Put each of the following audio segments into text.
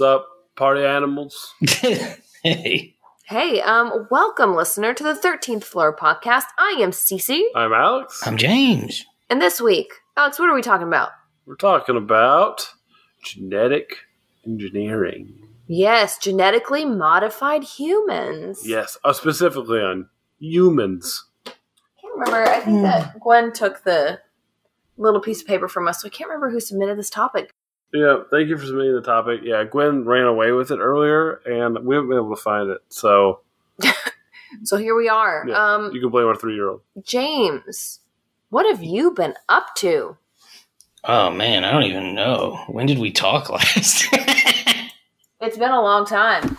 up. What's up, party animals? hey. Hey, um, welcome, listener, to the 13th Floor podcast. I am Cece, I'm Alex. I'm James. and this week, Alex, what are we talking about? We're talking about genetic engineering. Yes, genetically modified humans. Yes, uh, specifically on humans. I can't remember. I think that Gwen took the little piece of paper from us, so I can't remember who submitted this topic. Yeah, thank you for submitting the topic. Yeah, Gwen ran away with it earlier, and we haven't been able to find it. So So here we are. Yeah. Um, you can blame our three-year-old. James, what have you been up to? Oh man, I don't even know. When did we talk last? It's been a long time.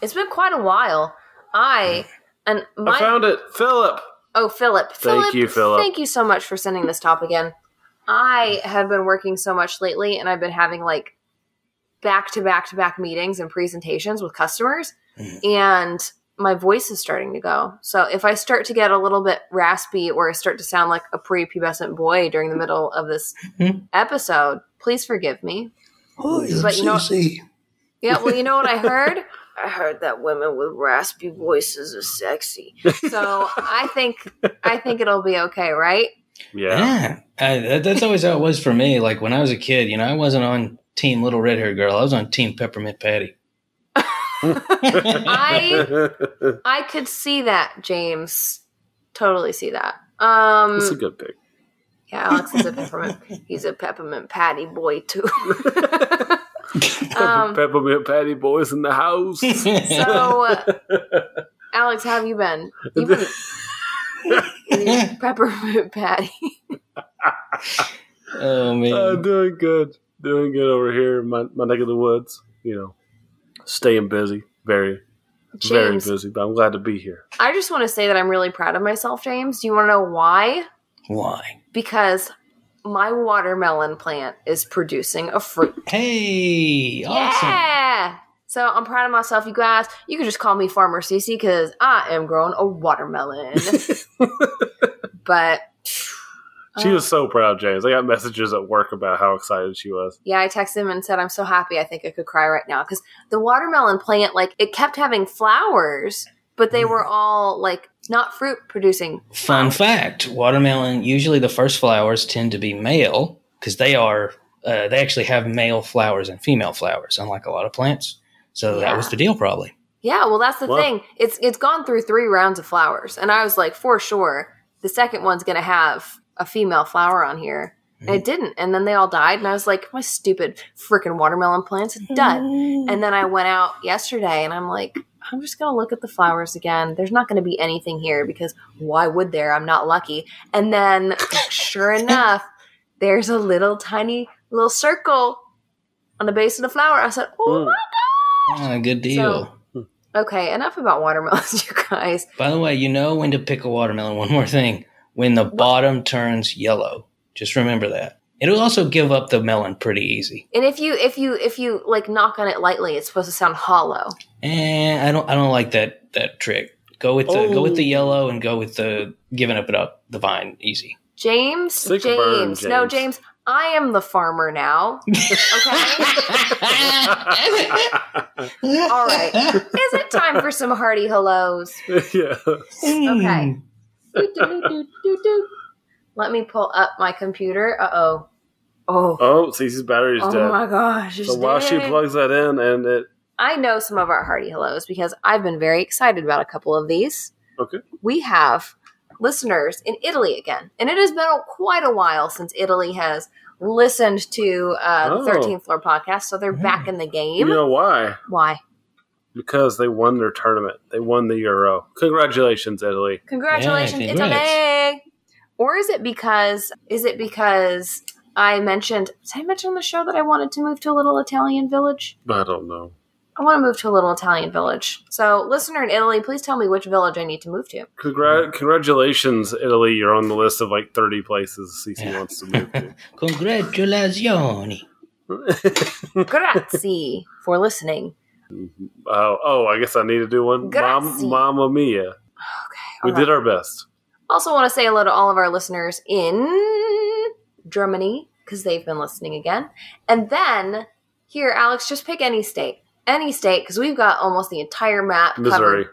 It's been quite a while. I and my I found it, Philip. oh Philip, Thank you, Philip. Thank you so much for sending this topic in. I have been working so much lately, and I've been having like back to back to back meetings and presentations with customers, Mm. and my voice is starting to go. So if I start to get a little bit raspy or I start to sound like a prepubescent boy during the middle of this Mhm. episode, please forgive me. Oh, But you know- Cece. Yeah, well, you know what I heard? I heard that women with raspy voices are sexy. So I think I think it'll be okay, right? Yeah. yeah, I, that, that's always how it was for me. Like when I was a kid, you know, I wasn't on Team Little Red Hair Girl. I was on Team Peppermint Patty. I I could see that, James. Totally see that. Um That's a good pick. yeah, Alex is a peppermint. He's a peppermint patty boy too. um Peppermint Patty boys in the house. so uh, Alex, how have you been? You've been eating peppermint patty. oh man, Uh, doing good. Doing good over here in my, my neck of the woods. You know, staying busy. Very, very busy. But I'm glad to be here. I just want to say that I'm really proud of myself, James. Do you want to know why? why? Because my watermelon plant is producing a fruit. Hey, awesome. Yeah. So I'm proud of myself, you guys. You can just call me Farmer Cece because I am growing a watermelon. but She uh, was so proud, James. I got messages at work about how excited she was. yeah, I texted him and said I'm so happy. I think I could cry right now because the watermelon plant, like, it kept having flowers, but they were all like not fruit producing. Fun fact: watermelon. Usually, the first flowers tend to be male because they are. Uh, they actually have male flowers and female flowers, unlike a lot of plants. So that was the deal, probably. Yeah, well, that's the Wow. thing. It's it's gone through three rounds of flowers, and I was like, for sure, the second one's gonna have a female flower on here, and it didn't. And then they all died, and I was like, my stupid freaking watermelon plants are done. And then I went out yesterday, and I'm like, I'm just gonna look at the flowers again. There's not gonna be anything here because why would there? I'm not lucky. And then, sure enough, there's a little tiny little circle on the base of the flower. I said, oh Mm. my Ah, good deal. Okay, enough about watermelons, you guys. By the way, you know when to pick a watermelon. One more thing: when the bottom turns yellow, just remember that. It'll also give up the melon pretty easy. And if you if you if you like knock on it lightly, it's supposed to sound hollow. And I don't, I don't like that that trick. Go with the go with the Oh. yellow and go with the giving up it up the vine easy. James, James, burn, no, James. I am the farmer now. Okay. All right. Is it time for some hearty hellos? yeah. Okay. Let me pull up my computer. Uh oh. Oh. Oh, Cece's battery's Oh dead. Oh my gosh. So while she plugs that in, and it I know some of our hearty hellos because I've been very excited about a couple of these. Okay. We have listeners in Italy again, and it has been quite a while since Italy has listened to uh, Oh. the 13th Floor podcast, so they're back in the game. you know why? Why? Because they won their tournament. They won the Euro. Congratulations, Italy. Congratulations, Yeah, Italy! congrats. Or is it because? Is it because I mentioned? Did I mention on the show that I wanted to move to a little Italian village? I don't know. I want to move to a little Italian village. So, listener in Italy, please tell me which village I need to move to. Congra- congratulations, Italy. You're on the list of like 30 places Cece Yeah. wants to move to. Congratulazioni. Grazie for listening. Mm-hmm. Oh, oh, I guess I need to do one. Grazie. Mom, Mamma Mia. Okay. We all did our best. Also, want to say hello to all of our listeners in Germany because they've been listening again, and then Here, Alex, just pick any state. Any state, because we've got almost the entire map Missouri. covered.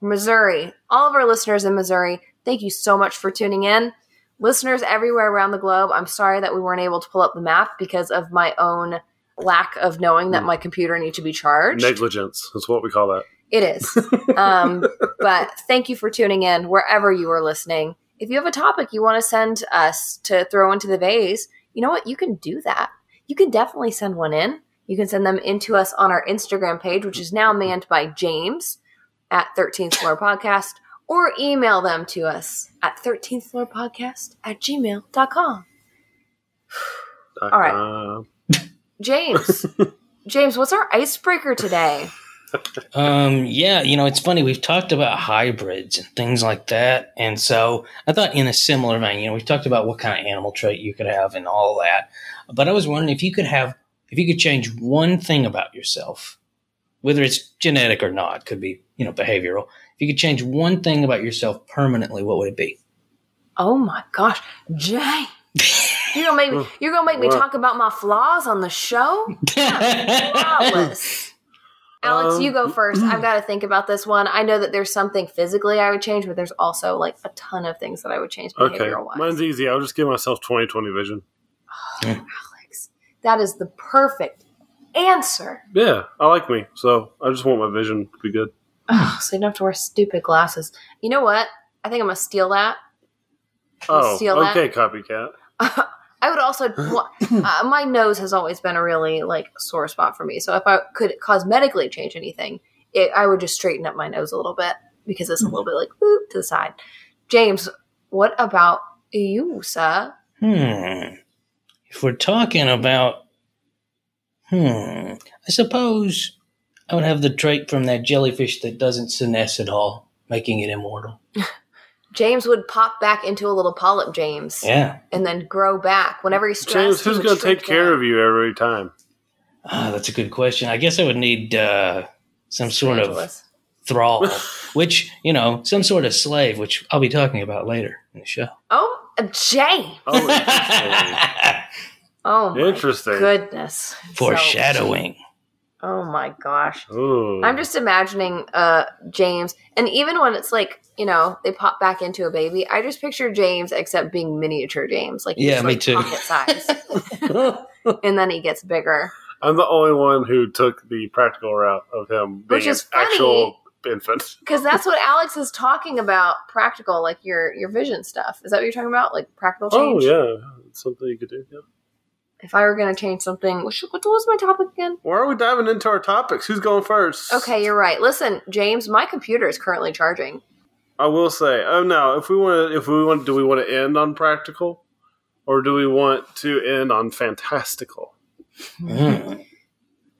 Missouri. All of our listeners in Missouri, thank you so much for tuning in. Listeners everywhere around the globe, I'm sorry that we weren't able to pull up the map because of my own lack of knowing that Hmm. my computer needs to be charged. Negligence is what we call that. It is. um, but thank you for tuning in wherever you are listening. If you have a topic you want to send us to throw into the vase, you know what? You can do that. You can definitely send one in. You can send them into us on our Instagram page, which is now manned by James at 13th Floor Podcast, or email them to us at 13th Floor Podcast at gmail.com. All right. James, James, what's our icebreaker today? Um, yeah, you know, it's funny. We've talked about hybrids and things like that. And so I thought, in a similar vein, you know, we've talked about what kind of animal trait you could have and all that. But I was wondering if you could have, if you could change one thing about yourself, whether it's genetic or not, could be, you know, behavioral. If you could change one thing about yourself permanently, what would it be? Oh my gosh, James. You're gonna make me. You're gonna make me talk about my flaws on the show. Flawless. Alex, Um, you go first. I've got to think about this one. I know that there's something physically I would change, but there's also like a ton of things that I would change okay. behavioral wise. Mine's easy. I'll just give myself 20/20 vision. Alex, that is the perfect answer. Yeah, I like me. So I just want my vision to be good. Oh, so you don't have to wear stupid glasses. You know what? I think I'm gonna steal that. Oh, steal that? okay, copycat. I would also. wa- uh, my nose has always been a really like sore spot for me. So if I could cosmetically change anything, it, I would just straighten up my nose a little bit because it's a little bit like boop to the side. James, what about you, sir? Hmm. If we're talking about, hmm, I suppose I would have the trait from that jellyfish that doesn't senesce at all, making it immortal. James would pop back into a little polyp, James, Yeah. and then grow back whenever he's stressed. James, who's going to take care down. of you every time? Ah, that's a good question. I guess I would need uh, some sort of thrall, which, you know, some sort of slave, which I'll be talking about later in the show. Oh, uh, James! Oh, Oh my interesting. goodness! So- Foreshadowing. oh my gosh! Ooh. I'm just imagining uh James, and even when it's like you know they pop back into a baby, I just picture James except being miniature James, like Yeah, me like, too. pocket size, and then he gets bigger. I'm the only one who took the practical route of him being Which is an funny. actual infant. Because that's what Alex is talking about. Practical, like your your vision stuff. Is that what you're talking about? Like practical change? Oh yeah, it's something you could do. Yeah. If I were going to change something, what, should- what was my topic again? Why are we diving into our topics? Who's going first? Okay, you're right. Listen, James, my computer is currently charging. I will say. Oh no, if we want, to, if we want, do we want to end on practical, or do we want to end on fantastical? Mm.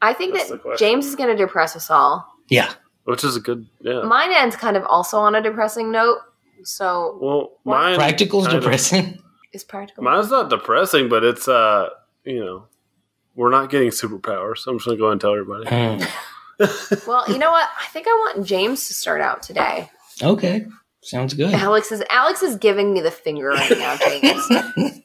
I think That's that. James is going to depress us all. Yeah. Which is a good, yeah. Mine ends kind of also on a depressing note. So well, mine Practical's kind of- depressing. is practical. Mine's not depressing, but it's uh, you know, we're not getting superpowers. I'm just gonna go ahead and tell everybody. Mm. well, you know what? I think I want James to start out today. Okay. Sounds good. Alex is Alex is giving me the finger right now, James.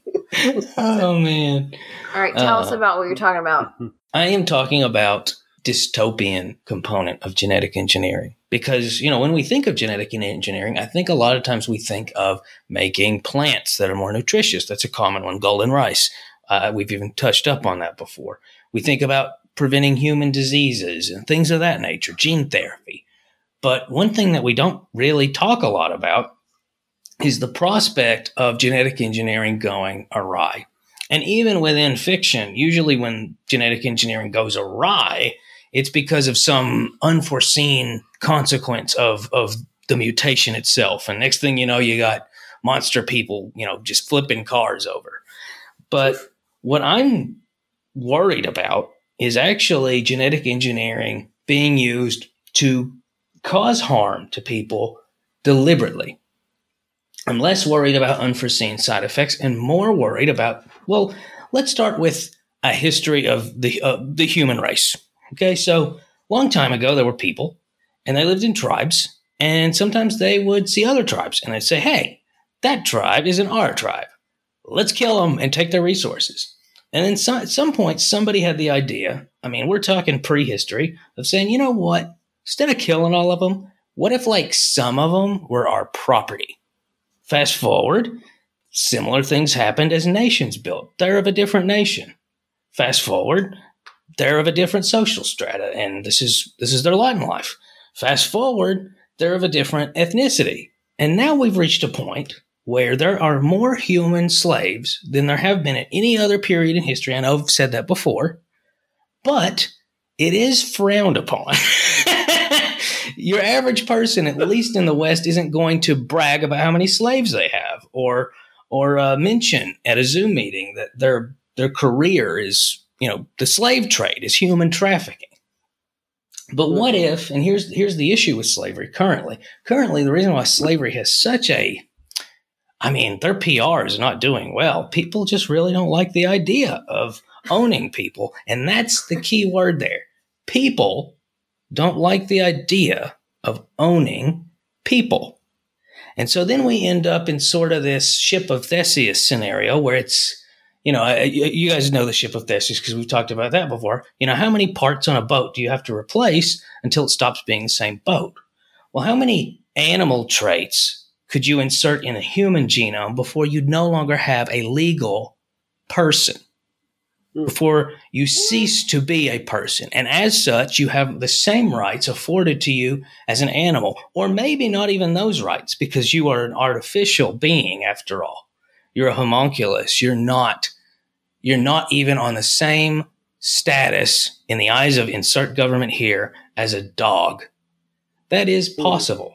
oh, man. All right, tell us Uh. about what you're talking about. I am talking about dystopian component of genetic engineering because you know when we think of genetic engineering i think a lot of times we think of making plants that are more nutritious that's a common one golden rice uh, we've even touched up on that before we think about preventing human diseases and things of that nature gene therapy but one thing that we don't really talk a lot about is the prospect of genetic engineering going awry and even within fiction, usually when genetic engineering goes awry, it's because of some unforeseen consequence of, of the mutation itself. And next thing you know, you got monster people, you know, just flipping cars over. But what I'm worried about is actually genetic engineering being used to cause harm to people deliberately. I'm less worried about unforeseen side effects and more worried about, well, let's start with a history of the, uh, the human race. Okay, so long time ago, there were people and they lived in tribes, and sometimes they would see other tribes and they'd say, hey, that tribe isn't our tribe. Let's kill them and take their resources. And then some, at some point, somebody had the idea. I mean, we're talking prehistory of saying, you know what? Instead of killing all of them, what if like some of them were our property? Fast forward, similar things happened as nations built. They're of a different nation. Fast forward, they're of a different social strata, and this is this is their lot in life. Fast forward, they're of a different ethnicity. And now we've reached a point where there are more human slaves than there have been at any other period in history. I know I've said that before, but it is frowned upon. Your average person, at least in the West, isn't going to brag about how many slaves they have, or or uh, mention at a Zoom meeting that their their career is, you know, the slave trade is human trafficking. But what if, and here's here's the issue with slavery currently. Currently, the reason why slavery has such a I mean, their PR is not doing well. People just really don't like the idea of owning people. And that's the key word there. People don't like the idea of owning people. And so then we end up in sort of this ship of Theseus scenario where it's, you know, you guys know the ship of Theseus because we've talked about that before. You know, how many parts on a boat do you have to replace until it stops being the same boat? Well, how many animal traits could you insert in a human genome before you no longer have a legal person? Hmm. Before you cease to be a person. And as such, you have the same rights afforded to you as an animal, or maybe not even those rights because you are an artificial being after all. You're a homunculus. You're not you're not even on the same status in the eyes of insert government here as a dog. That is hmm. possible.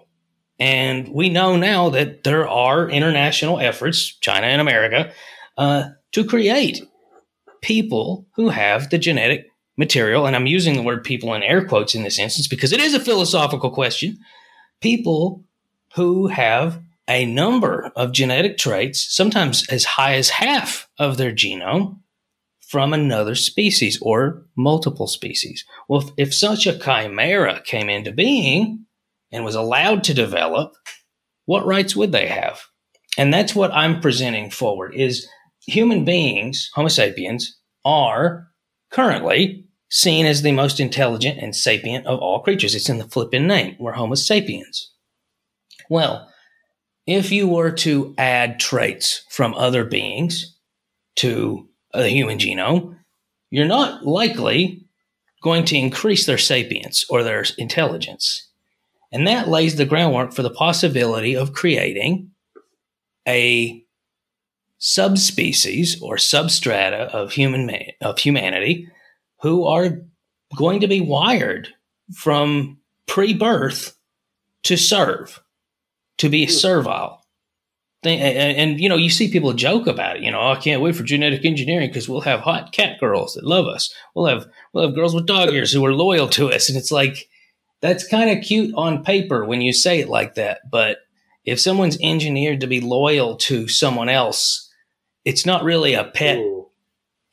And we know now that there are international efforts, China and America, uh, to create people who have the genetic material. And I'm using the word people in air quotes in this instance because it is a philosophical question. People who have a number of genetic traits, sometimes as high as half of their genome, from another species or multiple species. Well, if, if such a chimera came into being and was allowed to develop, what rights would they have? And that's what I'm presenting forward is human beings, Homo sapiens, are currently seen as the most intelligent and sapient of all creatures. It's in the flipping name. We're Homo sapiens. Well, if you were to add traits from other beings to a human genome, you're not likely going to increase their sapience or their intelligence. And that lays the groundwork for the possibility of creating a subspecies or substrata of human of humanity who are going to be wired from pre-birth to serve, to be hmm. servile thing. And, and, you know, you see people joke about it. You know, oh, I can't wait for genetic engineering because we'll have hot cat girls that love us. We'll have we'll have girls with dog ears who are loyal to us. And it's like that's kind of cute on paper when you say it like that. But if someone's engineered to be loyal to someone else, it's not really a pet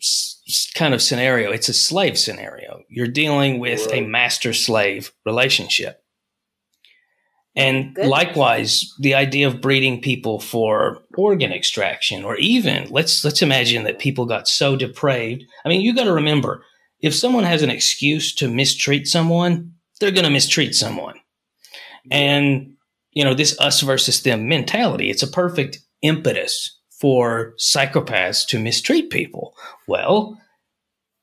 s- kind of scenario. It's a slave scenario. You're dealing with right. a master slave relationship. And Good. likewise, the idea of breeding people for organ extraction, or even let's let's imagine that people got so depraved. I mean, you got to remember, if someone has an excuse to mistreat someone, they're going to mistreat someone. And you know, this us versus them mentality, it's a perfect impetus for psychopaths to mistreat people. Well,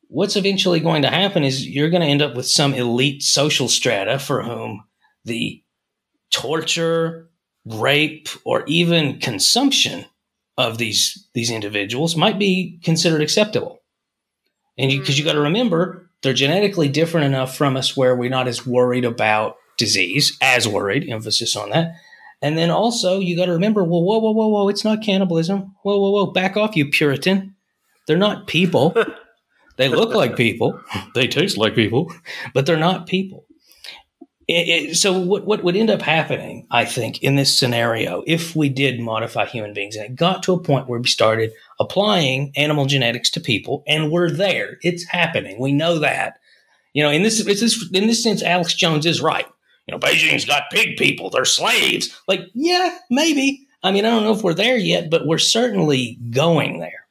what's eventually going to happen is you're going to end up with some elite social strata for whom the torture, rape, or even consumption of these these individuals might be considered acceptable. And because you, you got to mm-hmm. remember, they're genetically different enough from us where we're not as worried about disease, as worried, emphasis on that. And then also you got to remember, well, whoa, whoa, whoa, whoa, it's not cannibalism. Whoa, whoa, whoa, back off, you Puritan. They're not people. they look like people. They taste like people, but they're not people. It, it, so what, what would end up happening, I think, in this scenario, if we did modify human beings and it got to a point where we started applying animal genetics to people and we're there, it's happening. We know that. You know, in this, this in this sense, Alex Jones is right. You know, Beijing's got pig people; they're slaves. Like, yeah, maybe. I mean, I don't know if we're there yet, but we're certainly going there.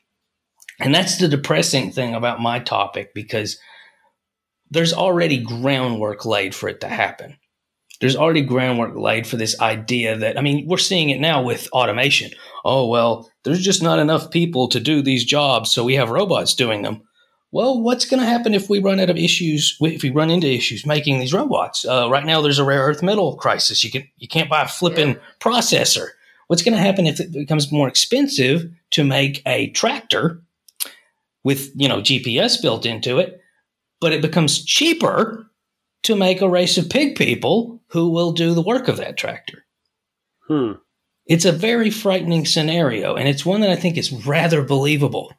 And that's the depressing thing about my topic because there's already groundwork laid for it to happen. There's already groundwork laid for this idea that, I mean, we're seeing it now with automation. Oh, well, there's just not enough people to do these jobs, so we have robots doing them. Well, what's going to happen if we run out of issues? If we run into issues making these robots? Uh, right now, there's a rare earth metal crisis. You can you can't buy a flipping Yeah. processor. What's going to happen if it becomes more expensive to make a tractor with you know GPS built into it, but it becomes cheaper to make a race of pig people who will do the work of that tractor? Hmm. It's a very frightening scenario, and it's one that I think is rather believable.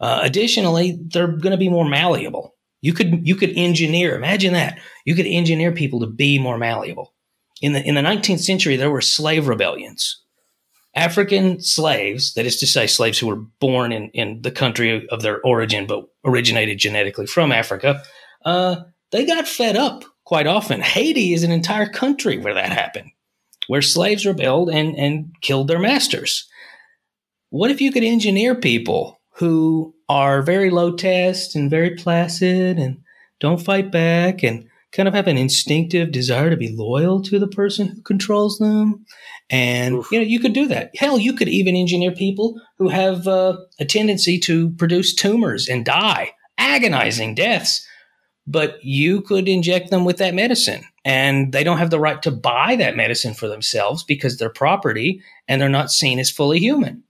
Uh, additionally, they're going to be more malleable. You could you could engineer. Imagine that you could engineer people to be more malleable. In the in the 19th century, there were slave rebellions. African slaves, that is to say, slaves who were born in, in the country of their origin but originated genetically from Africa, uh, they got fed up quite often. Haiti is an entire country where that happened, where slaves rebelled and, and killed their masters. What if you could engineer people who are very low test and very placid and don't fight back and kind of have an instinctive desire to be loyal to the person who controls them? And Oof. you know, you could do that. Hell, you could even engineer people who have uh, a tendency to produce tumors and die, agonizing deaths. But you could inject them with that medicine, and they don't have the right to buy that medicine for themselves because they're property and they're not seen as fully human.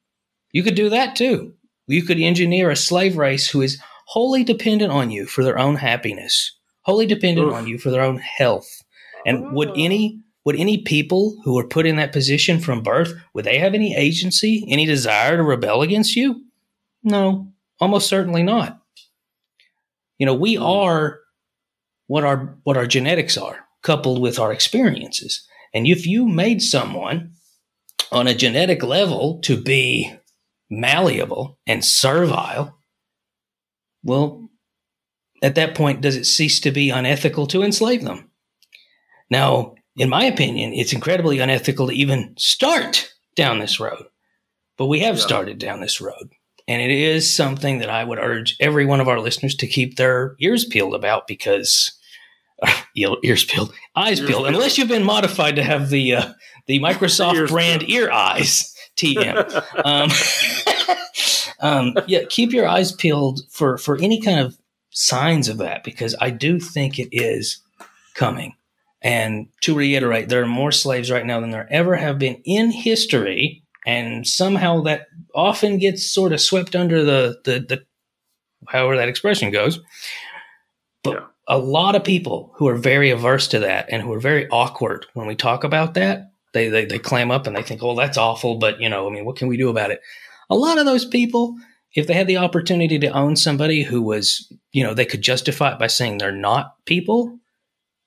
You could do that too. You could engineer a slave race who is wholly dependent on you for their own happiness, wholly dependent Oof. on you for their own health. And would any would any people who were put in that position from birth would they have any agency, any desire to rebel against you? No, almost certainly not. You know, we are what our what our genetics are, coupled with our experiences. And if you made someone on a genetic level to be malleable and servile, well, at that point, does it cease to be unethical to enslave them? Now, in my opinion, it's incredibly unethical to even start down this road. But we have Yeah. started down this road. And it is something that I would urge every one of our listeners to keep their ears peeled about because ear- ears peeled, eyes Ears peeled, peeled. unless you've been modified to have the uh, the Microsoft Ears brand peeled. ear eyes TM. um, um, yeah, keep your eyes peeled for for any kind of signs of that because I do think it is coming. And to reiterate, there are more slaves right now than there ever have been in history, and somehow that often gets sort of swept under the the, the however that expression goes. But Yeah. a lot of people who are very averse to that and who are very awkward when we talk about that, they, they they clam up and they think, "Oh, that's awful," but you know, I mean, what can we do about it? A lot of those people, if they had the opportunity to own somebody who was, you know, they could justify it by saying they're not people.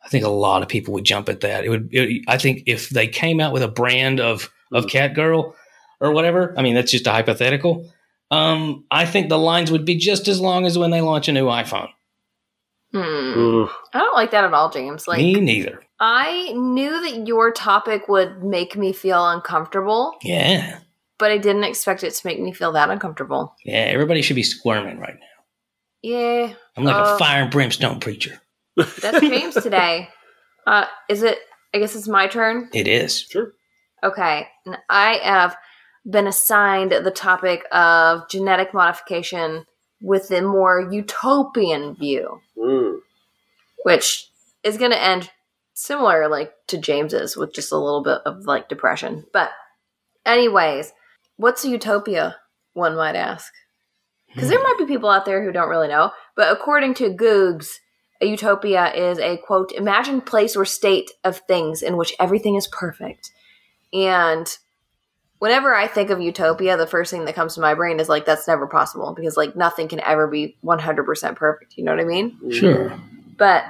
I think a lot of people would jump at that. It would. It, I think if they came out with a brand of of Mm. cat girl or whatever, I mean, that's just a hypothetical. Um, I think the lines would be just as long as when they launch a new iPhone. Hmm. I don't like that at all, James. Like, Me neither. I knew that your topic would make me feel uncomfortable, Yeah, but I didn't expect it to make me feel that uncomfortable. yeah. Everybody should be squirming right now. Yeah, I'm like Uh, a fire and brimstone preacher. That's James today. Uh, is it? I guess it's my turn. It is. Sure. Okay, and I have been assigned the topic of genetic modification with a more utopian view, Mm. which is going to end similar like to James's with just a little bit of like depression. But anyways, what's a utopia? One might ask. Because there might be people out there who don't really know, but according to Googs, a utopia is a quote imagined place or state of things in which everything is perfect. And whenever I think of utopia, the first thing that comes to my brain is like that's never possible because like nothing can ever be 100% perfect, you know what I mean? Sure. But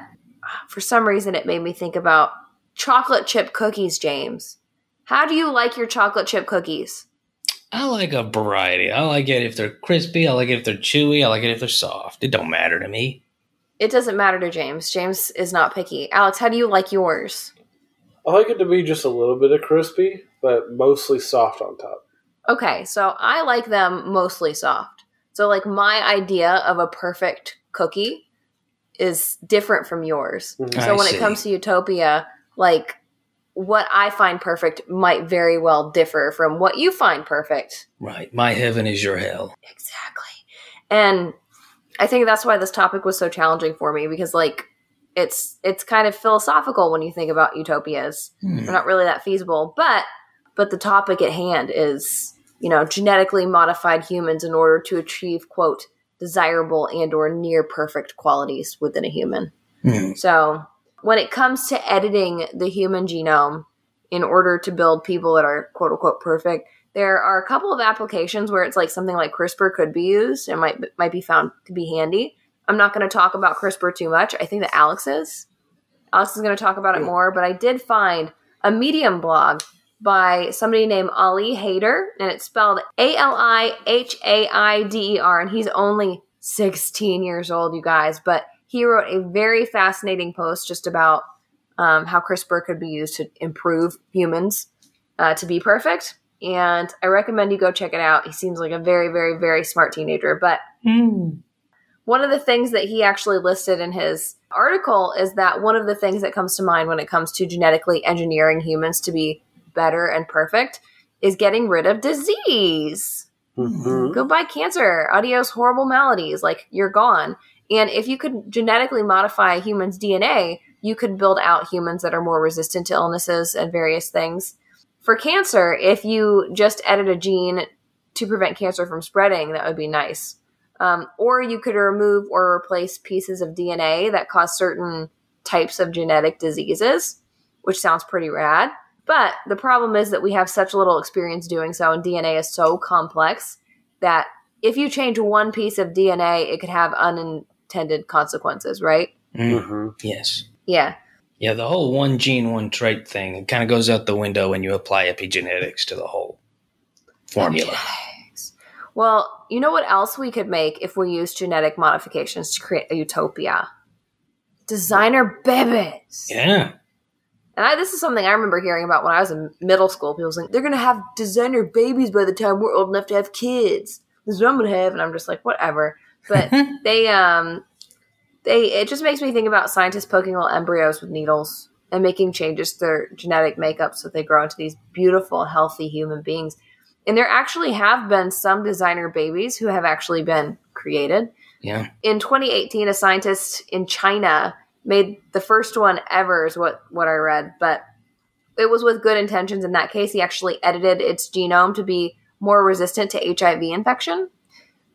for some reason it made me think about chocolate chip cookies, James. How do you like your chocolate chip cookies? I like a variety. I like it if they're crispy. I like it if they're chewy. I like it if they're soft. It don't matter to me. It doesn't matter to James. James is not picky. Alex, how do you like yours? I like it to be just a little bit of crispy, but mostly soft on top. Okay, so I like them mostly soft. So, like, my idea of a perfect cookie is different from yours. Mhm. So, I when see. it comes to Utopia, like, what I find perfect might very well differ from what you find perfect. Right. My heaven is your hell. Exactly. And I think that's why this topic was so challenging for me because, like, it's it's kind of philosophical when you think about utopias. Hmm. They're not really that feasible, but but the topic at hand is you know genetically modified humans in order to achieve quote desirable and or near perfect qualities within a human Hmm. so when it comes to editing the human genome in order to build people that are quote unquote perfect there are a couple of applications where it's like something like crispr could be used and might might be found to be handy i'm not going to talk about crispr too much i think that alex is alex is going to talk about it more but i did find a medium blog by somebody named Ali Haider, and it's spelled A L I H A I D E R, and he's only 16 years old, you guys. But he wrote a very fascinating post just about um, how CRISPR could be used to improve humans uh, to be perfect. And I recommend you go check it out. He seems like a very, very, very smart teenager. But Hmm. one of the things that he actually listed in his article is that one of the things that comes to mind when it comes to genetically engineering humans to be better and perfect is getting rid of disease. Mhm. Goodbye, cancer. Adios, horrible maladies. Like, you're gone. And if you could genetically modify a human's DNA, you could build out humans that are more resistant to illnesses and various things. For cancer, if you just edit a gene to prevent cancer from spreading, that would be nice. Um, or you could remove or replace pieces of DNA that cause certain types of genetic diseases, which sounds pretty rad. But the problem is that we have such little experience doing so, and DNA is so complex that if you change one piece of DNA, it could have unintended consequences, right? Hmm. Mhm. Yes. Yeah. Yeah, the whole one gene, one trait thing, it kind of goes out the window when you apply epigenetics to the whole formula. Well, you know what else we could make if we use genetic modifications to create a utopia? Designer babies. Yeah. And I, this is something I remember hearing about when I was in middle school. People saying they're going to have designer babies by the time we're old enough to have kids. This is what I'm going to have, and I'm just like, whatever. But they, um, they, it just makes me think about scientists poking little embryos with needles and making changes to their genetic makeup so they grow into these beautiful, healthy human beings. And there actually have been some designer babies who have actually been created Yeah. in 2018 a scientist in china made the first one ever is what what i read but it was with good intentions in that case he actually edited its genome to be more resistant to hiv infection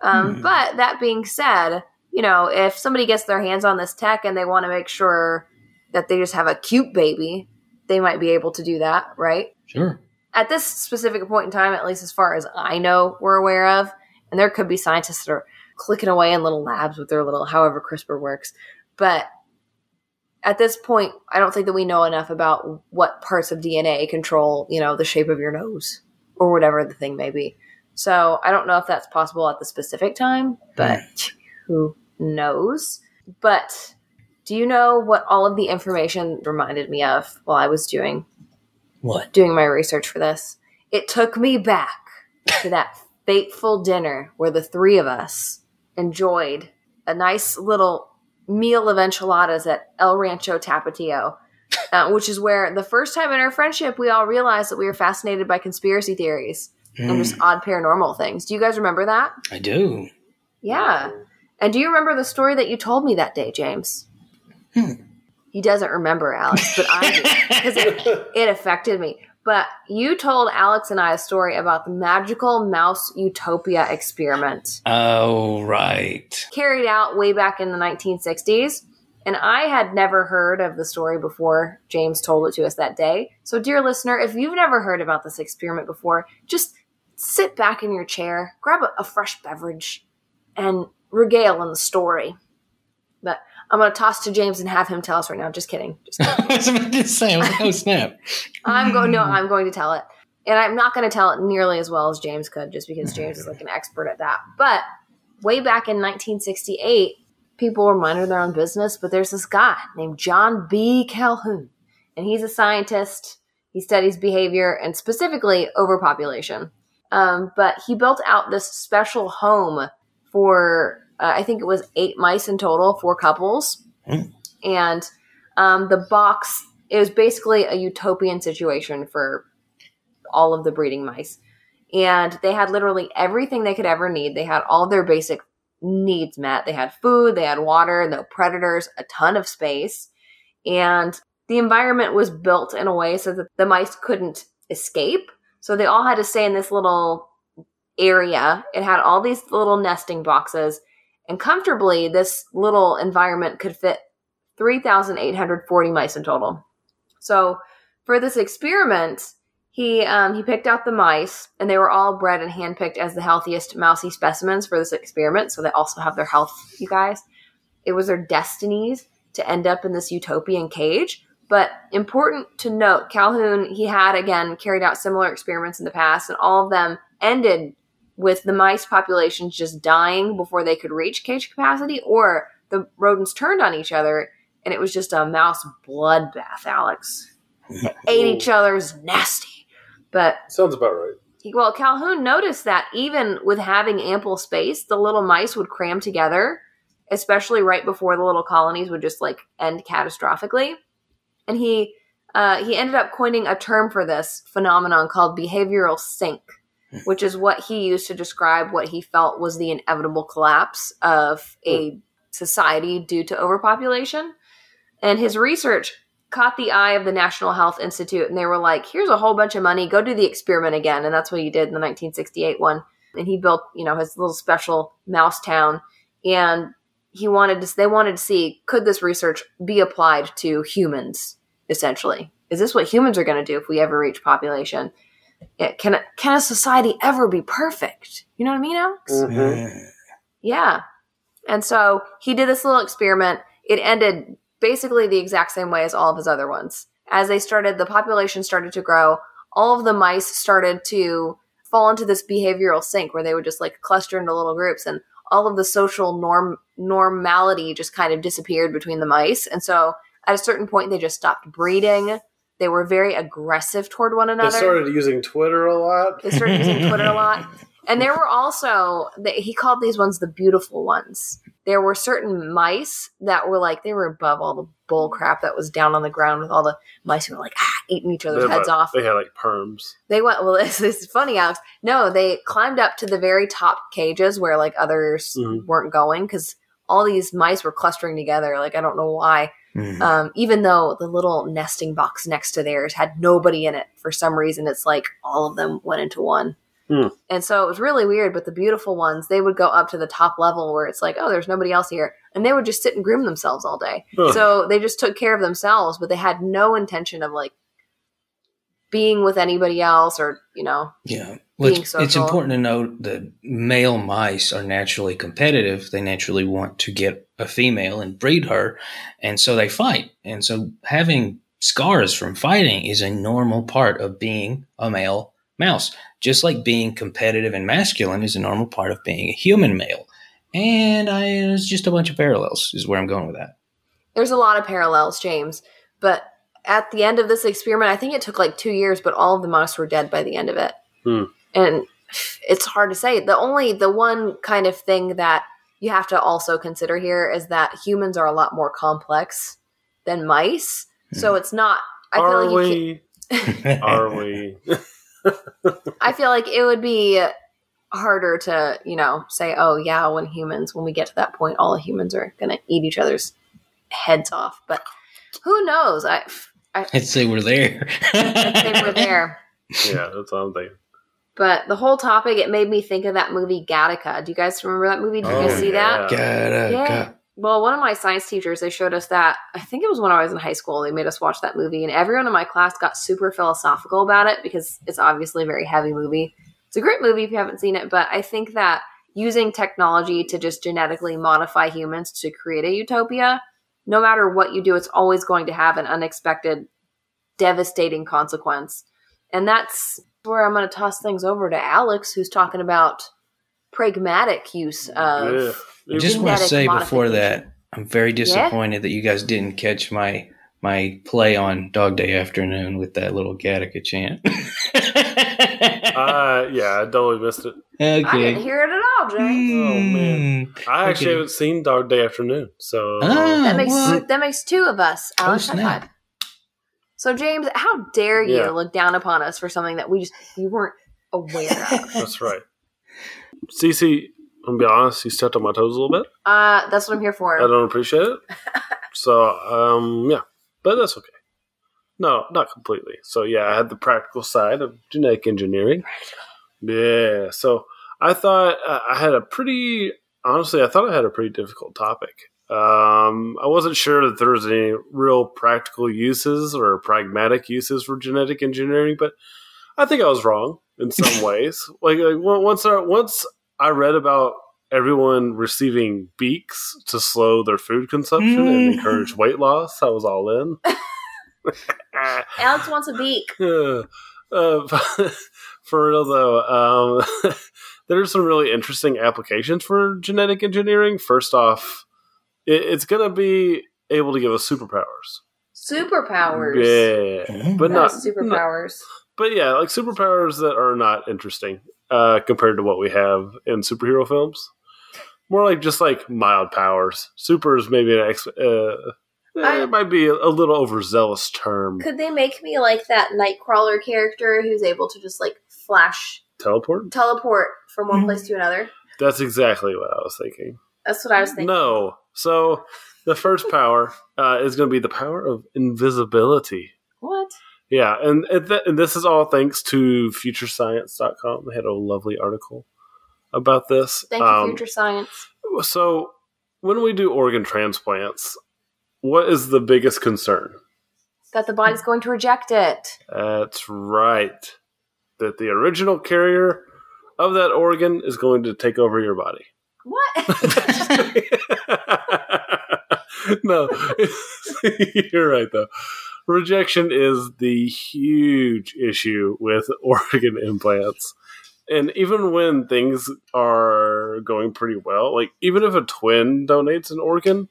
um, Hmm. but that being said you know if somebody gets their hands on this tech and they want to make sure that they just have a cute baby they might be able to do that right Sure. at this specific point in time, at least as far as I know, we're aware of, and there could be scientists that are clicking away in little labs with their little, however CRISPR works. But at this point, I don't think that we know enough about what parts of DNA control, you know, the shape of your nose or whatever the thing may be. So I don't know if that's possible at the specific time, but who knows? But do you know what all of the information reminded me of while I was doing What? doing my research for this, it took me back to that fateful dinner where the three of us enjoyed a nice little meal of enchiladas at El Rancho Tapatio, uh, which is where the first time in our friendship we all realized that we were fascinated by conspiracy theories and just Hmm. odd paranormal things. Do you guys remember that? I do. Yeah. And do you remember the story that you told me that day, James? Hmm. He doesn't remember, Alex, but I do because it, it affected me. But you told Alex and I a story about the magical mouse utopia experiment Oh, right. carried out way back in the 1960s. And I had never heard of the story before James told it to us that day. So, dear listener, if you've never heard about this experiment before, just sit back in your chair, grab a, a fresh beverage, and regale on the story. But I'm going to toss to James and have him tell us right now. Just kidding. Just kidding. I was about to say, I was like, oh, snap. I'm going. No, I'm going to tell it, and I'm not going to tell it nearly as well as James could, just because James is like an expert at that. But way back in 1968, people were minding their own business, but there's this guy named John B. Calhoun, and he's a scientist. He studies behavior and specifically overpopulation. Um, but he built out this special home for uh, I think it was eight mice in total, four couples, Hmm. and um, the box it was basically a utopian situation for all of the breeding mice, and they had literally everything they could ever need. They had all their basic needs met. They had food, they had water, no predators, a ton of space, and the environment was built in a way so that the mice couldn't escape. So they all had to stay in this little area. It had all these little nesting boxes, and comfortably, this little environment could fit 3,840 mice in total. So for this experiment, he um, he picked out the mice, and they were all bred and handpicked as the healthiest mousy specimens for this experiment. So they also have their health, you guys. It was their destinies to end up in this utopian cage. But important to note, Calhoun, he had again carried out similar experiments in the past, and all of them ended with the mice populations just dying before they could reach cage capacity, or the rodents turned on each other, and it was just a mouse bloodbath, Alex. Ate each other's nasty. But Sounds about right. well, Calhoun noticed that even with having ample space, the little mice would cram together, especially right before the little colonies would just like end catastrophically. And he uh, he ended up coining a term for this phenomenon called behavioral sink, which is what he used to describe what he felt was the inevitable collapse of a hmm. society due to overpopulation. And his research caught the eye of the National Health Institute, and they were like, "Here's a whole bunch of money. Go do the experiment again." And that's what he did in the 1968 one. And he built, you know, his little special mouse town, and he wanted to. They wanted to see could this research be applied to humans. Essentially, is this what humans are going to do if we ever reach population? Yeah, can a, can a society ever be perfect? You know what I mean, Alex? Mhm. Yeah. And so he did this little experiment. It ended basically the exact same way as all of his other ones. As they started, the population started to grow. All of the mice started to fall into this behavioral sink where they would just like cluster into little groups and all of the social norm normality just kind of disappeared between the mice. And so at a certain point they just stopped breeding. They were very aggressive toward one another. They started using Twitter a lot. they started using Twitter a lot. And there were also, he called these ones the beautiful ones. There were certain mice that were like, they were above all the bull crap that was down on the ground with all the mice who were like, ah, eating each other's heads like- off. They had like perms. They went, well, this, this is funny, Alex. No, they climbed up to the very top cages where like others Mhm. weren't going because all these mice were clustering together. Like, I don't know why Mhm. um, even though the little nesting box next to theirs had nobody in it for some reason it's like all of them went into one Hmm. and so it was really weird but the beautiful ones they would go up to the top level where it's like oh there's nobody else here and they would just sit and groom themselves all day Huh. so they just took care of themselves but they had no intention of like being with anybody else or you know Yeah. Well, being it's, it's important to note that male mice are naturally competitive. They naturally want to get a female and breed her. And so they fight. And so having scars from fighting is a normal part of being a male mouse, just like being competitive and masculine is a normal part of being a human male. And I, it's just a bunch of parallels, is where I'm going with that. there's a lot of parallels james but at the end of this experiment i think it took like two years but all of the mice were dead by the end of it Hmm. And it's hard to say the only the one kind of thing that you have to also consider here is that humans are a lot more complex than mice so hmm. it's not i feel Are like you we? Are we? i feel like it would be harder to you know say oh yeah when humans when we get to that point all humans are gonna eat each other's heads off but who knows i I'd say we're there. they were there. yeah, that's what I'm thinking. But the whole topic, it made me think of that movie Gattaca. Do you guys remember that movie? Did you Oh, guys see that? yeah. Gotta, Yeah. Well, one of my science teachers, they showed us that. I think it was when I was in high school. They made us watch that movie, and everyone in my class got super philosophical about it because it's obviously a very heavy movie. It's a great movie if you haven't seen it, but I think that using technology to just genetically modify humans to create a utopia, no matter what you do, it's always going to have an unexpected, devastating consequence. And that's where I'm going to toss things over to Alex, who's talking about pragmatic use of. I just want to say before that, I'm very disappointed that you guys didn't catch my my play on Dog Day Afternoon with that little Gattaca chant. Uh, yeah, I totally missed it. I didn't hear it at all, James. Oh, man. Mm. I actually Okay. haven't seen Dog Day Afternoon, so Ah. That makes what? that makes two of us. Oh, Alex, high snap. five. So James, how dare you Yeah. look down upon us for something that we just you weren't aware of? that's right. Cece, I'm gonna be honest, you stepped on my toes a little bit. Uh, that's what I'm here for. I don't appreciate it. So, um, yeah, but that's okay. No, not completely. So, yeah, I had the practical side of genetic engineering. Yeah. So, I thought uh, I had a pretty, honestly, I thought I had a pretty difficult topic. Um, I wasn't sure that there was any real practical uses or pragmatic uses for genetic engineering, but I think I was wrong in some ways. Like, like once I, once I read about everyone receiving beaks to slow their food consumption and Mm. encourage weight loss, I was all in. Alex wants a beak. Uh, uh, for real though, um, there's some really interesting applications for genetic engineering. First off, it, it's going to be able to give us superpowers. Superpowers. Yeah, Mm. but not Not superpowers. but yeah, like superpowers that are not interesting uh, compared to what we have in superhero films. More like just like mild powers. Super is maybe an ex- uh, I- it might be a, a little overzealous term. Could they make me like that Nightcrawler character who's able to just like flash Teleport. teleport from one Mhm. place to another? That's exactly what I was thinking. That's what I was thinking. No. So the first power uh, is going to be the power of invisibility. What? Yeah, and, and, th- and this is all thanks to futurescience.com. They had a lovely article about this. Thank you, Um, future science. So, when we do organ transplants, what is the biggest concern? That the body's going to reject it. That's right. That the original carrier of that organ is going to take over your body. What? no, you're right though. Rejection is the huge issue with organ implants. And even when things are going pretty well, like even if a twin donates an organ,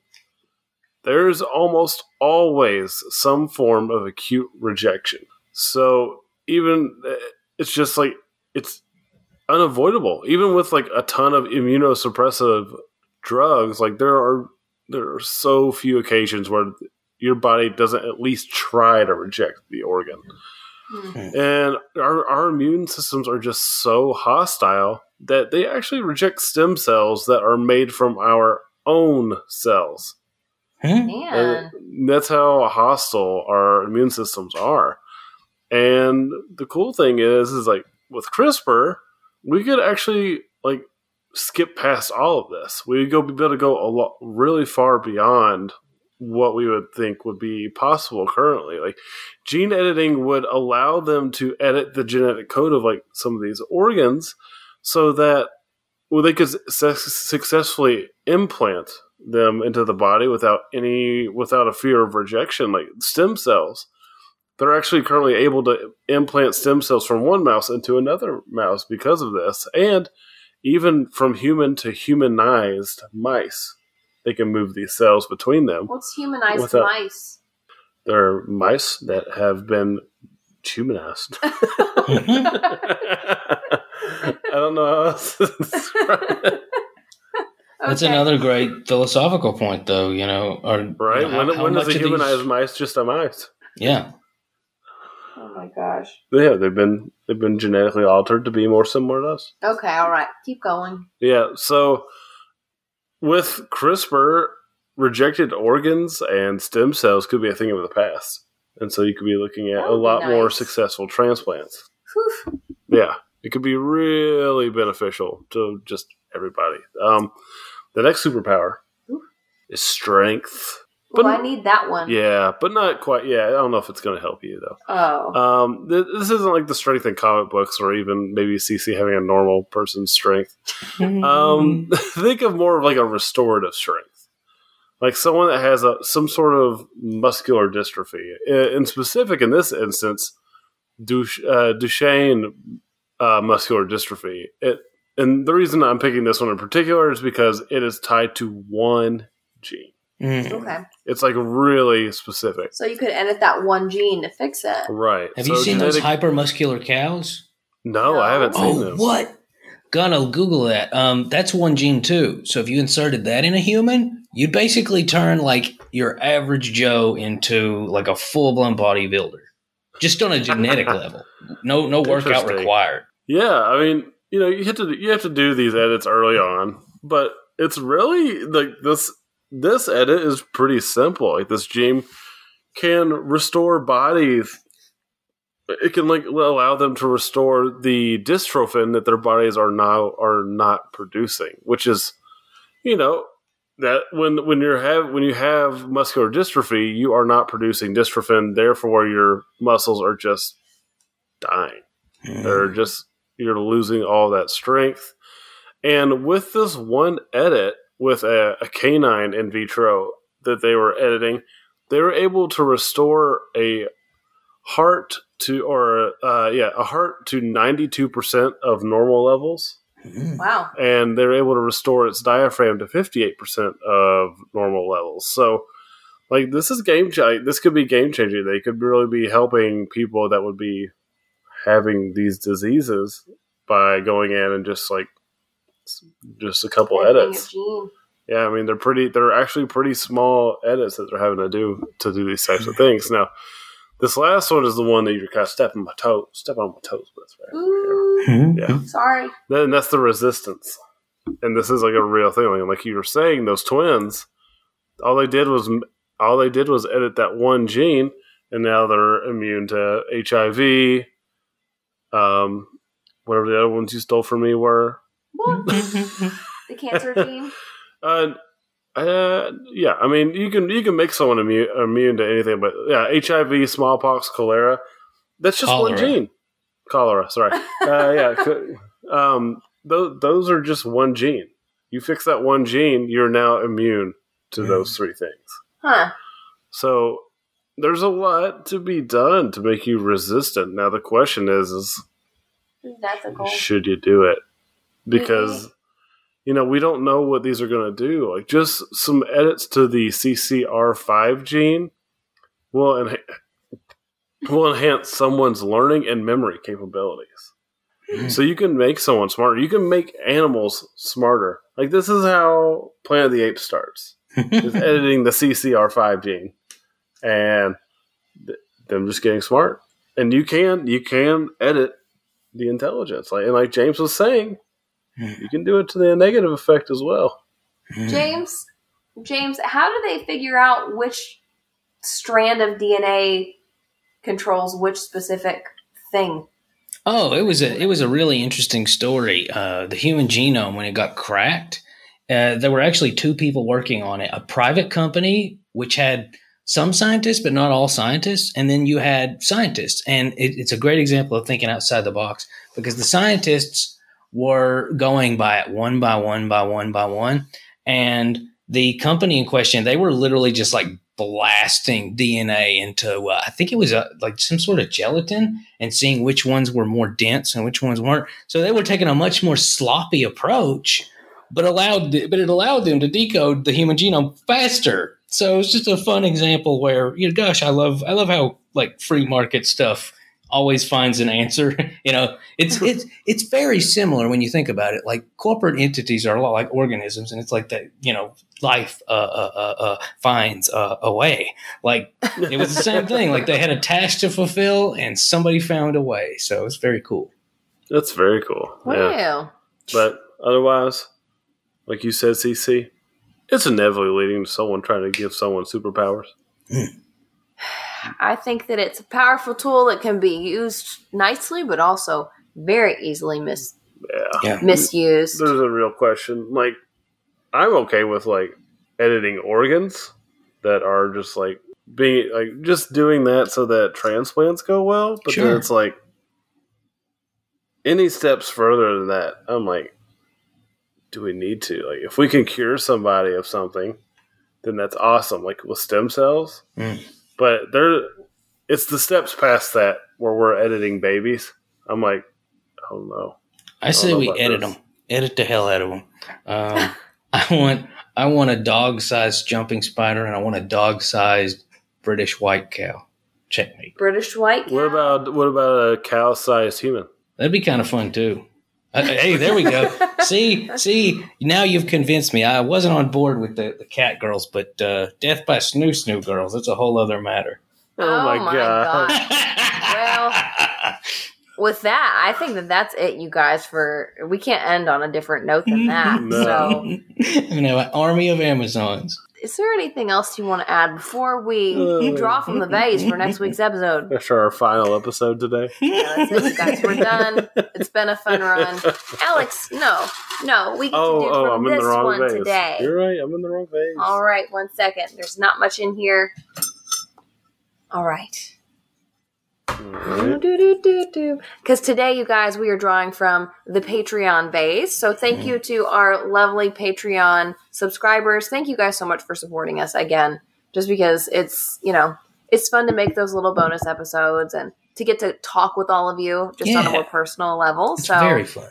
there's almost always some form of acute rejection. So even eh, it's just like it's unavoidable. Even with like a ton of immunosuppressive drugs, like there are there are so few occasions where your body doesn't at least try to reject the organ. Hmm. And our, our immune systems are just so hostile that they actually reject stem cells that are made from our own cells. Hmm? Man. And that's how hostile our immune systems are. And the cool thing is, is like with CRISPR, we could actually like skip past all of this. We would go be able to go a lot really far beyond what we would think would be possible currently. Like gene editing would allow them to edit the genetic code of like some of these organs so that well they could su- successfully implant them into the body without any without a fear of rejection like stem cells they're actually currently able to implant stem cells from one mouse into another mouse because of this and even from human to humanized mice they can move these cells between them What's humanized What's up? mice? they're mice that have been humanized i don't know how else to describe it. That's Okay. another great philosophical point, though. You know, or right you know, how- when, how when is much a of these- humanized mice just a mice Yeah, Oh my gosh. Yeah, they've been they've been genetically altered to be more similar to us. Okay, all right. Keep going. Yeah, so with CRISPR, rejected organs and stem cells could be a thing of the past, and so you could be looking at a lot more successful transplants. Whew. Yeah, it could be really beneficial to just everybody. Um, the next superpower Ooh. is strength. Well, But- I need that one. Yeah, but not quite. Yeah, I don't know if it's going to help you though. Oh. Um, th- this isn't like the strength in comic books or even maybe Cece having a normal person's strength. Um, think of more of like a restorative strength, like someone that has a some sort of muscular dystrophy. I- In specific, in this instance, Duch- uh, Duchenne uh, muscular dystrophy. It, and the reason I'm picking this one in particular is because it is tied to one gene. Mm. Okay. It's like really specific. So you could edit that one gene to fix it. Right. Have So you seen those hypermuscular cows? No, I haven't seen Oh, them. what? Gonna Google that. Um, that's one gene too. So if you inserted that in a human, you'd basically turn like your average Joe into like a full blown bodybuilder, just on a genetic level. No, no workout required. Yeah, I mean, you know, you have to you have to do these edits early on, but it's really like this this edit is pretty simple. Like this gene can restore bodies. It can like allow them to restore the dystrophin that their bodies are now are not producing, which is, you know, that when when you have when you have muscular dystrophy, you are not producing dystrophin. Therefore, your muscles are just dying. They're just you're losing all that strength. And with this one edit with a, a canine in vitro that they were editing, they were able to restore a heart to or uh, yeah a heart to 92% of normal levels Wow. and they're able to restore its diaphragm to 58% of normal levels. So, like, this is game changing. This could be game changing. They could really be helping people that would be having these diseases by going in and just like s- just a couple Editing edits. Yeah, I mean they're pretty. They're actually pretty small edits that they're having to do to do these types of things. Now, this last one is the one that you're kind of stepping my toe, step on my toes with. Right? Ooh, Mhm. Yeah. sorry. Then that's the resistance, and this is like a real thing. Like, like you were saying, those twins, all they did was all they did was edit that one gene, and now they're immune to HIV. Um, whatever the other ones you stole from me were. What? the cancer gene. Uh, uh, yeah. I mean, you can you can make someone immune immune to anything, but yeah, HIV, smallpox, cholera. That's just one gene. Cholera. Sorry. Uh, yeah. Um, those those are just one gene. You fix that one gene, you're now immune to Mm. those three things. Huh. So there's a lot to be done to make you resistant. Now the question is, is That's a goal. should you do it? Because you know we don't know what these are going to do. Like just some edits to the CCR5 gene will enha- will enhance someone's learning and memory capabilities. Hmm. So you can make someone smarter. You can make animals smarter. Like this is how Planet of the Apes starts. Is editing the CCR5 gene and th- them just getting smart. And you can you can edit the intelligence. Like and like James was saying, you can do it to the negative effect as well. James, James, how do they figure out which strand of DNA controls which specific thing? Oh, it was a it was a really interesting story. Uh, the human genome when it got cracked, uh, there were actually two people working on it. A private company which had some scientists, but not all scientists, and then you had scientists. And it, it's a great example of thinking outside the box because the scientists were going by it one by one by one by one, and the company in question they were literally just like blasting DNA into uh, I think it was uh like some sort of gelatin and seeing which ones were more dense and which ones weren't. So they were taking a much more sloppy approach, but allowed but it allowed them to decode the human genome faster. So it's just a fun example where you know, gosh, I love I love how like free market stuff always finds an answer. you know, it's it's it's very similar when you think about it. Like corporate entities are a lot like organisms, and it's like that. You know, life uh, uh, uh, uh, finds uh, a way. Like it was the same thing. Like they had a task to fulfill, and somebody found a way. So it's very cool. That's very cool. Yeah. Wow. But otherwise, like you said, Cece, it's inevitably leading to someone trying to give someone superpowers. I think that it's a powerful tool that can be used nicely, but also very easily mis- Yeah. Yeah. misused. There's a real question. Like, I'm okay with like editing organs that are just like being like just doing that so that transplants go well. But then it's like any steps further than that, I'm like, do we need to? Like, if we can cure somebody of something, then that's awesome. Like with stem cells, Mm. But there, it's the steps past that where we're editing babies. I'm like, oh no. I say we edit this. them, edit the hell out of them. Um, I want I want a dog-sized jumping spider, and I want a dog-sized British white cow. Checkmate. British white. Cow. What about what about a cow-sized human? That'd be kind of fun too. Uh, hey, there we go. see, see, now you've convinced me. I wasn't on board with the, the cat girls, but uh, death by snoo snoo girls, that's a whole other matter. Oh, my, god. Well, with that, I think that that's it, you guys. For we can't end on a different note than that. No. So, you know, an army of Amazons. Is there anything else you want to add before we Uh. draw from the vase for next week's episode? That's our final episode today. Yeah, that's it, guys. We're done. It's been a fun run. Alex, no, no, we get Oh, to do oh, from I'm in this the wrong one vase. today. You're right. I'm in the wrong vase. All right, one second. There's not much in here. All right. Because today, you guys, we are drawing from the Patreon base. So thank mm-hmm. you to our lovely Patreon subscribers. Thank you guys so much for supporting us again. Just because it's, you know, it's fun to make those little bonus episodes and to get to talk with all of you just on a more personal level. It's so very fun.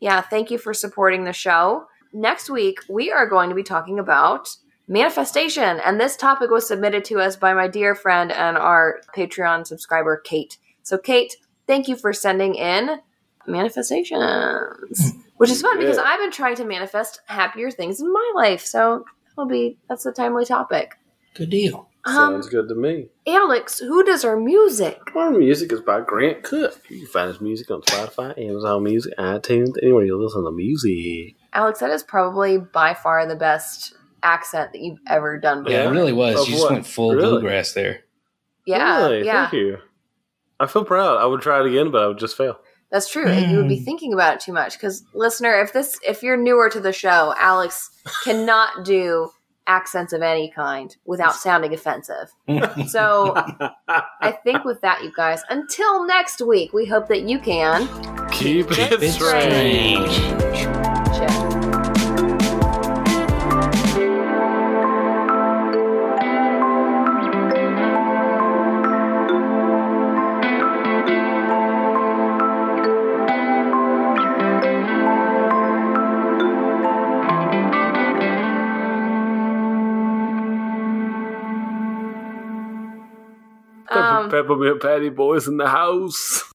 yeah, thank you for supporting the show. Next week, we are going to be talking about manifestation. And this topic was submitted to us by my dear friend and our Patreon subscriber, Kate. So, Kate, thank you for sending in manifestations, which is fun because I've been trying to manifest happier things in my life. So, that'll be that's a timely topic. Good deal. Um, Sounds good to me. Alex, who does our music? Our music is by Grant Cook. You can find his music on Spotify, Amazon Music, iTunes, anywhere you listen to music. Alex, that is probably by far the best accent that you've ever done before. Yeah, it really was. Of you just went full Really? bluegrass there. Yeah, Really? yeah. Thank you. I feel proud. I would try it again, but I would just fail. That's true. and You would be Mm. thinking about it too much because, listener, if this if you're newer to the show, Alex cannot do accents of any kind without sounding offensive. So I think with that, you guys, until next week, we hope that you can. Keep it It's strange. strange. Peppermint Patty Boys in the house.